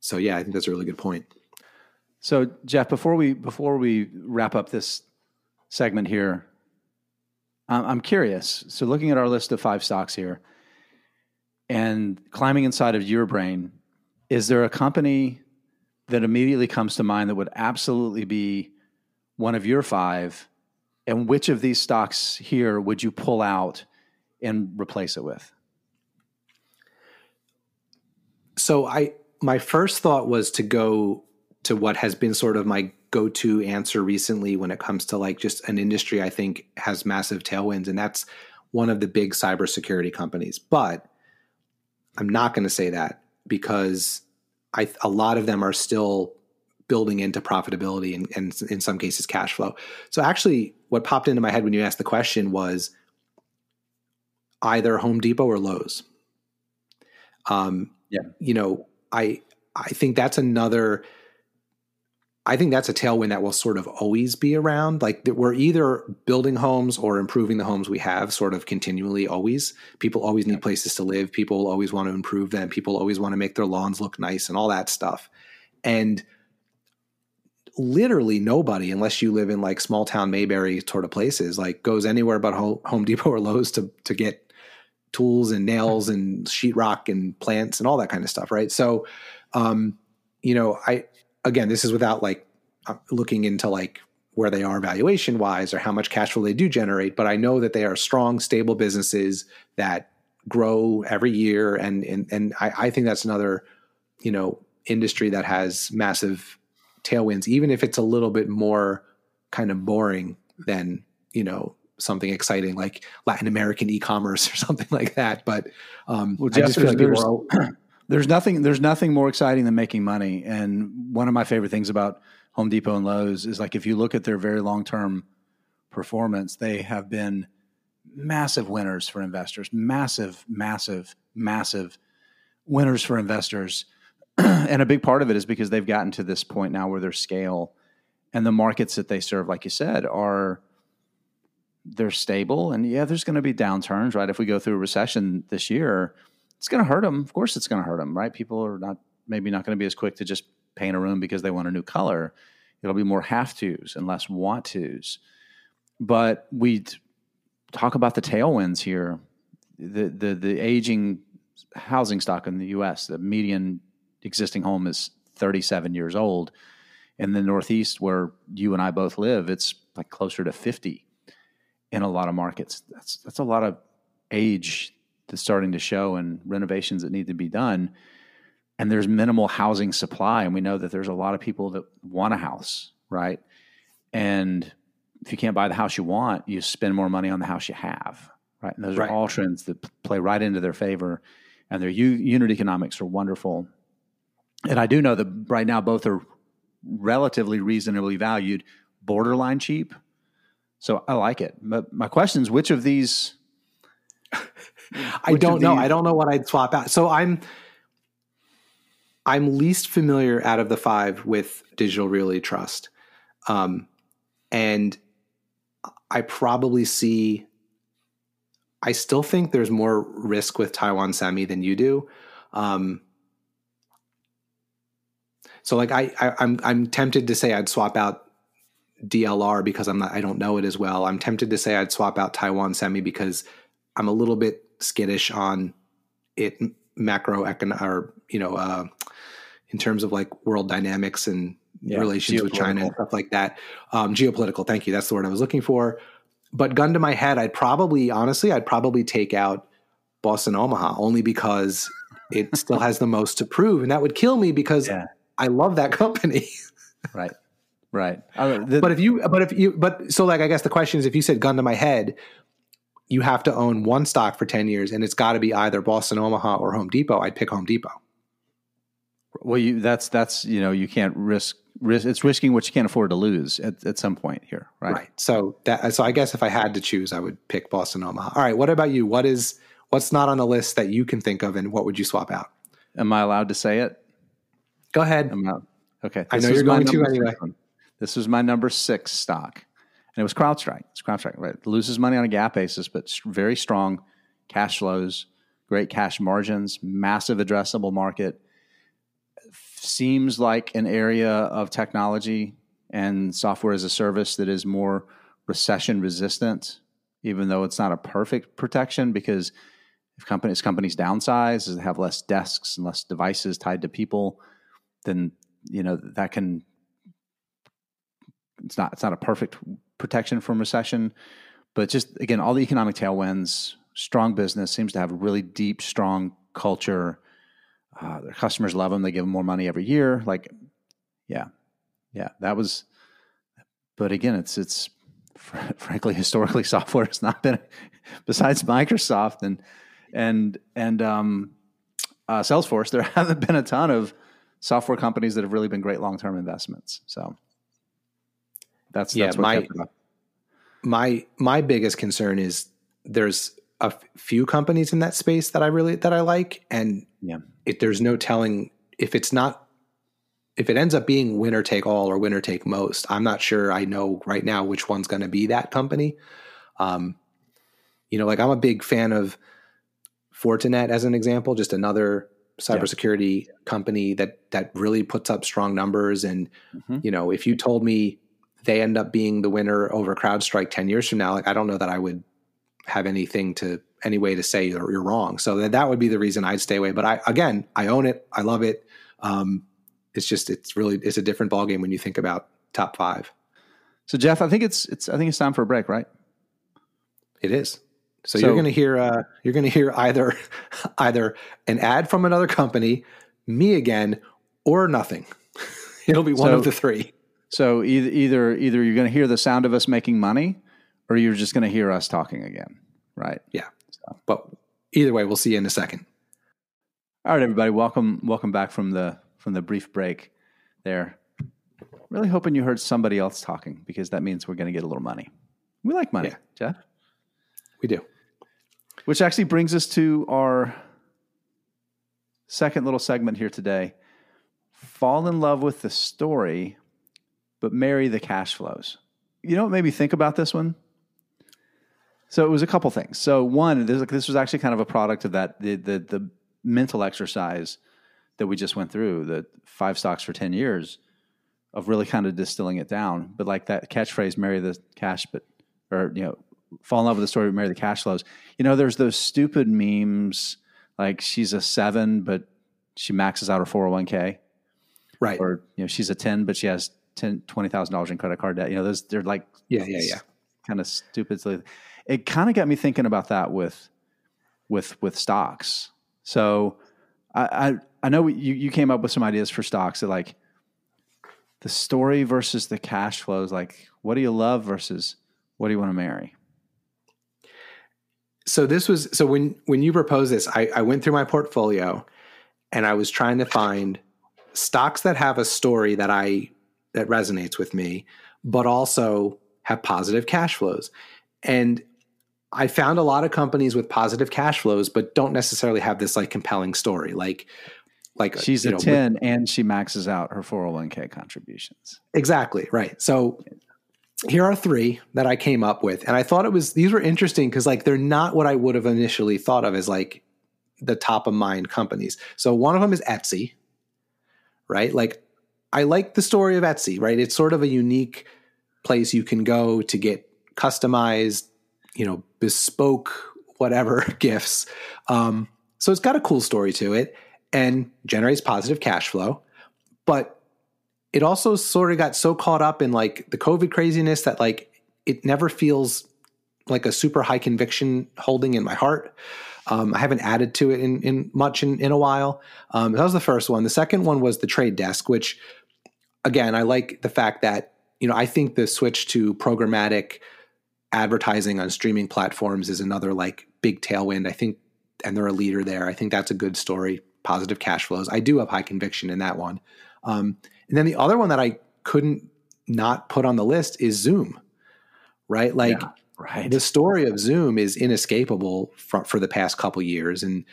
so yeah i think that's a really good point so jeff before we before we wrap up this segment here i'm curious so looking at our list of five stocks here and climbing inside of your brain is there a company that immediately comes to mind that would absolutely be one of your five? And which of these stocks here would you pull out and replace it with? So I my first thought was to go to what has been sort of my go-to answer recently when it comes to like just an industry I think has massive tailwinds and that's one of the big cybersecurity companies. But I'm not going to say that because I, a lot of them are still building into profitability and, and in some cases cash flow. So actually, what popped into my head when you asked the question was either Home Depot or Lowe's. Um, yeah, you know, I I think that's another I think that's a tailwind that will sort of always be around. Like that we're either building homes or improving the homes we have sort of continually always. People always need places to live. People always want to improve them. People always want to make their lawns look nice and all that stuff. And literally nobody, unless you live in like small town Mayberry sort of places, like goes anywhere but Home Depot or Lowe's to to get tools and nails and sheetrock and plants and all that kind of stuff, right? So um, you know, I again, this is without like uh, looking into like where they are valuation wise or how much cash flow they do generate, but I know that they are strong, stable businesses that grow every year, and and and I, I think that's another you know industry that has massive tailwinds, even if it's a little bit more kind of boring than you know something exciting like Latin American e-commerce or something like that. But um, well, Jeff, I just feel like there's, there's nothing there's nothing more exciting than making money. And one of my favorite things about Home Depot and Lowe's is like if you look at their very long term performance, they have been massive winners for investors, massive, massive, massive winners for investors. and a big part of it is because they've gotten to this point now where their scale and the markets that they serve, like you said, are they're stable. And yeah, there's going to be downturns, right? If we go through a recession this year, it's going to hurt them. Of course, it's going to hurt them, right? People are not maybe not going to be as quick to just paint a room because they want a new color. It'll be more have tos and less want tos. But we talk about the tailwinds here. The the the aging housing stock in the U.S. The median existing home is 37 years old. In the Northeast, where you and I both live, it's like closer to 50 in a lot of markets. That's that's a lot of age that's starting to show and renovations that need to be done. And there's minimal housing supply. And we know that there's a lot of people that want a house, right? And if you can't buy the house you want, you spend more money on the house you have, right? And those right. are all trends that play right into their favor. And their unit economics are wonderful. And I do know that right now both are relatively reasonably valued, borderline cheap. So I like it. But my question is which of these I don't know. I don't know what I'd swap out. So I'm I'm least familiar out of the five with Digital Realty Trust, um, and I probably see. I still think there's more risk with Taiwan Semi than you do. Um, so like I, I I'm I'm tempted to say I'd swap out DLR because I'm not I don't know it as well. I'm tempted to say I'd swap out Taiwan Semi because I'm a little bit skittish on it macroeconomic or you know uh, in terms of like world dynamics and yeah, relations with China and stuff like that. Um, geopolitical, thank you. That's the word I was looking for. But gun to my head, I'd probably honestly, I'd probably take out Boston Omaha only because it still has the most to prove, and that would kill me because yeah. I love that company. right. Right. The, but if you, but if you, but so like, I guess the question is, if you said gun to my head, you have to own one stock for 10 years and it's got to be either Boston Omaha or Home Depot, I'd pick Home Depot. Well, you, that's, that's, you know, you can't risk, risk, it's risking what you can't afford to lose at, at some point here. Right. Right. So that, so I guess if I had to choose, I would pick Boston Omaha. All right. What about you? What is, what's not on the list that you can think of and what would you swap out? Am I allowed to say it? Go ahead. I'm not. Okay. I know you're going to anyway. This was my number six stock, and it was CrowdStrike. It's CrowdStrike, right? It loses money on a GAAP basis, but very strong cash flows, great cash margins, massive addressable market. Seems like an area of technology and software as a service that is more recession resistant, even though it's not a perfect protection because if companies companies downsize, they have less desks and less devices tied to people, then you know that can it's not it's not a perfect protection from recession, but just again, all the economic tailwinds, strong business seems to have a really deep, strong culture. Uh, their customers love them; they give them more money every year. Like, yeah, yeah, that was. But again, it's it's frankly historically software has not been besides Microsoft and and and um, uh, Salesforce. There haven't been a ton of software companies that have really been great long term investments. So that's yeah. That's my my my biggest concern is there's a few companies in that space that I really that I like, and yeah, if there's no telling if it's not if it ends up being winner take all or winner take most. I'm not sure I know right now which one's going to be that company. Um, you know, like I'm a big fan of Fortinet as an example, just another cybersecurity yeah. company that that really puts up strong numbers. And mm-hmm. you know, if you told me they end up being the winner over CrowdStrike 10 years from now, like I don't know that I would have anything to any way to say you're, you're wrong. So that, that would be the reason I'd stay away. But I, again, I own it. I love it. Um, it's just, it's really, it's a different ballgame when you think about top five. So Jeff, I think it's, it's, I think it's time for a break, right? It is. So, so you're going to hear, uh, you're going to hear either, either an ad from another company, me again, or nothing. It'll be one so, of the three. So either either either you're going to hear the sound of us making money, or you're just going to hear us talking again, right? Yeah. So. But either way, we'll see you in a second. All right, everybody, welcome welcome back from the from the brief break. There, really hoping you heard somebody else talking because that means we're going to get a little money. We like money, yeah. Jeff. We do. Which actually brings us to our second little segment here today. Fall in love with the story but marry the cash flows. You know what made me think about this one? So it was a couple things. So one, this was actually kind of a product of that the, the the mental exercise that we just went through, the five stocks for ten years, of really kind of distilling it down. But like that catchphrase, "marry the cash," but or you know, fall in love with the story, but marry the cash flows. You know, there's those stupid memes like she's a seven, but she maxes out her 401k. right? Or you know, she's a ten, but she has ten twenty thousand dollars in credit card debt. You know, those they're like yeah, yeah, yeah, kind of stupid. It kind of got me thinking about that with with with stocks. So I I, I know you you came up with some ideas for stocks that like the story versus the cash flows. Like, what do you love versus what do you want to marry? So this was so when when you proposed this, I, I went through my portfolio and I was trying to find stocks that have a story that I that resonates with me, but also have positive cash flows. And I found a lot of companies with positive cash flows, but don't necessarily have this like compelling story. Like, like uh, she's a know, 10 with, and she maxes out her 401k contributions. Exactly. Right. So here are three that I came up with. And I thought it was, these were interesting because like they're not what I would have initially thought of as like the top of mind companies. So one of them is Etsy, right? Like I like the story of Etsy, right? It's sort of a unique place you can go to get customized, you know, bespoke whatever gifts. Um, so it's got a cool story to it and generates positive cash flow. But it also sort of got so caught up in like the COVID craziness that like it never feels like a super high conviction holding in my heart. Um, I haven't added to it in, in much in, in a while. Um, that was the first one. The second one was the trade desk, which again, I like the fact that, you know, I think the switch to programmatic advertising on streaming platforms is another like big tailwind. I think, and they're a leader there. I think that's a good story. Positive cash flows. I do have high conviction in that one. Um, and then the other one that I couldn't not put on the list is Zoom, right? Like, yeah Right. The story of Zoom is inescapable for, for the past couple years, and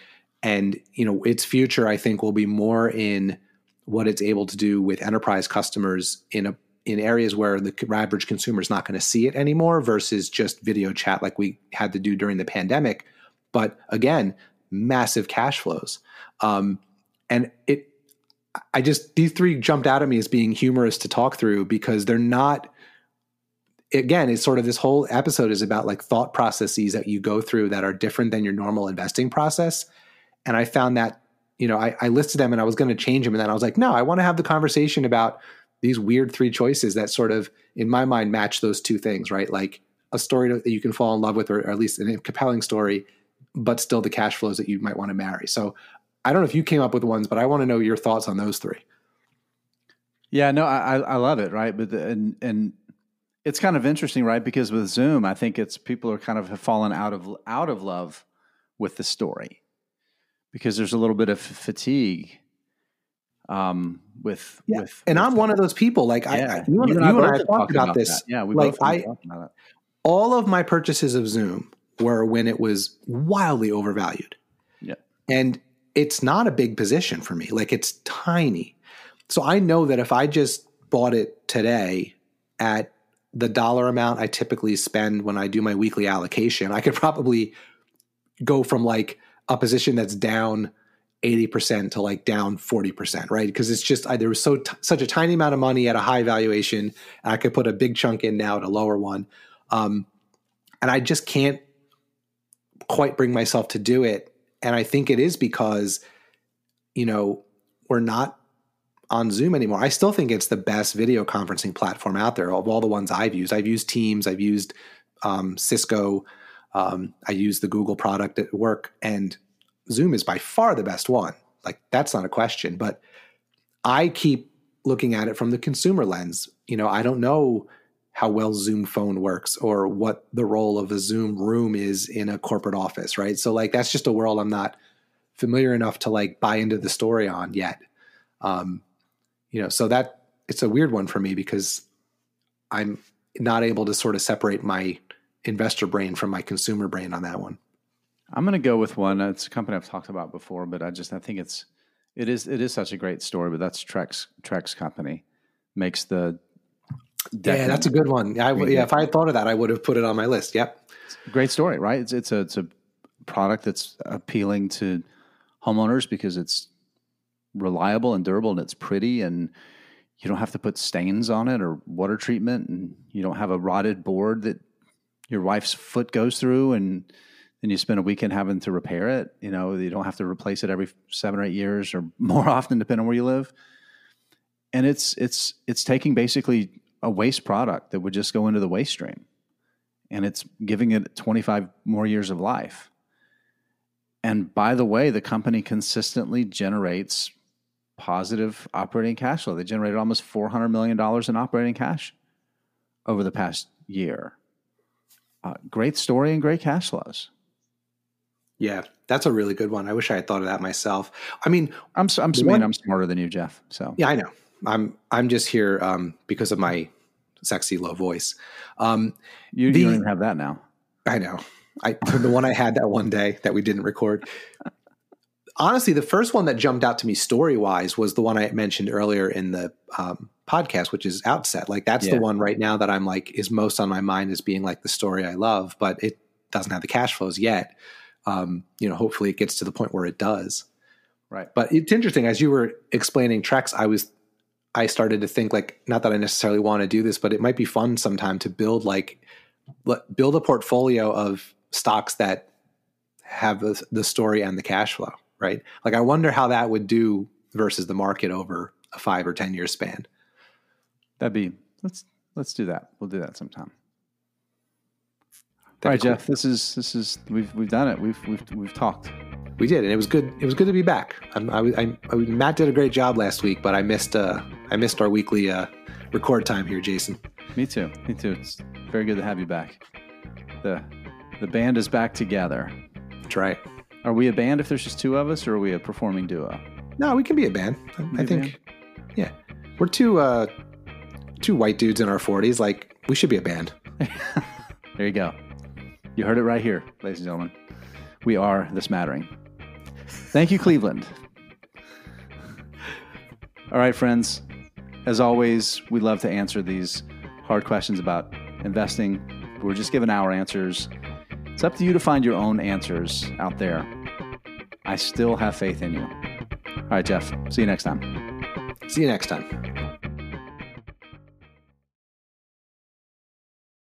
and you know its future I think will be more in what it's able to do with enterprise customers in a in areas where the average consumer is not going to see it anymore versus just video chat like we had to do during the pandemic. But again, massive cash flows. Um, and it, I just, these three jumped out at me as being humorous to talk through because they're not again, it's sort of this whole episode is about like thought processes that you go through that are different than your normal investing process. And I found that, you know, I, I listed them and I was going to change them. And then I was like, no, I want to have the conversation about these weird three choices that sort of, in my mind, match those two things, right? Like a story that you can fall in love with, or, or at least a compelling story, but still the cash flows that you might want to marry. So I don't know if you came up with ones, but I want to know your thoughts on those three. Yeah, no, I, I love it, right? But the, and and it's kind of interesting, right? Because with Zoom, I think it's people are kind of have fallen out of out of love with the story because there's a little bit of fatigue um, with yeah. with. And with I'm one of those people. Like yeah. I, you, you, and, I, you and I talked about, about, this. That. Yeah, we like both I, about it. All of my purchases of Zoom were when it was wildly overvalued. Yeah, and it's not a big position for me. Like it's tiny. So I know that if I just bought it today at the dollar amount I typically spend when I do my weekly allocation, I could probably go from like a position that's down 80% to like down 40%, right? Because it's just I, there was so t- such a tiny amount of money at a high valuation, and I could put a big chunk in now at a lower one. Um, and I just can't quite bring myself to do it. And I think it is because, you know, we're not on Zoom anymore. I still think it's the best video conferencing platform out there of all the ones I've used. I've used Teams, I've used um, Cisco, um, I use the Google product at work, and Zoom is by far the best one. Like that's not a question. But I keep looking at it from the consumer lens. You know, I don't know how well Zoom phone works or what the role of a Zoom room is in a corporate office, right? So like that's just a world I'm not familiar enough to like buy into the story on yet. Um, you know, so that it's a weird one for me because I'm not able to sort of separate my investor brain from my consumer brain on that one. I'm going to go with one. It's a company I've talked about before, but I just I think it's it is it is such a great story. But that's Trex Trex company makes the yeah, that's a good one. I, yeah, if I had thought of that, I would have put it on my list. Yep, great story, right? It's it's a it's a product that's appealing to homeowners because it's reliable and durable and it's pretty and you don't have to put stains on it or water treatment and you don't have a rotted board that your wife's foot goes through and then you spend a weekend having to repair it you know you don't have to replace it every seven or eight years or more often depending on where you live and it's it's it's taking basically a waste product that would just go into the waste stream and it's giving it 25 more years of life and by the way the company consistently generates positive operating cash flow. They generated almost $400 million in operating cash over the past year. Uh, great story and great cash flows. Yeah, that's a really good one. I wish I had thought of that myself. I mean, I'm I'm, one, I'm smarter than you, Jeff. So yeah, I know. I'm I'm just here um, because of my sexy low voice. Um, you, the, you don't even have that now. I know. I the one I had that one day that we didn't record honestly, the first one that jumped out to me story wise was the one I mentioned earlier in the um, podcast, which is Outset. Like that's yeah. the one right now that I'm like is most on my mind as being like the story I love, but it doesn't have the cash flows yet. Um, you know, hopefully it gets to the point where it does. Right. But it's interesting as you were explaining Trex, I was I started to think like, not that I necessarily want to do this, but it might be fun sometime to build like, build a portfolio of stocks that have the, the story and the cash flow, right? Like, I wonder how that would do versus the market over a five or 10 year span. That'd be, let's, let's do that. We'll do that sometime. That'd All right, cool. Jeff, this is, this is, we've, we've done it. We've, we've, we've talked we did, and it was good. It was good to be back. I, I, I, Matt did a great job last week, but I missed uh, I missed our weekly uh, record time here, Jason. Me too. Me too. It's very good to have you back. the The band is back together. That's right. Are we a band if there's just two of us, or are we a performing duo? No, we can be a band. I, I think. Band? Yeah, we're two uh, two white dudes in our forties. Like we should be a band. there you go. You heard it right here, ladies and gentlemen. We are the smattering. Thank you, Cleveland. All right, friends. As always, we love to answer these hard questions about investing. We're just giving our answers. It's up to you to find your own answers out there. I still have faith in you. All right, Jeff. See you next time. See you next time.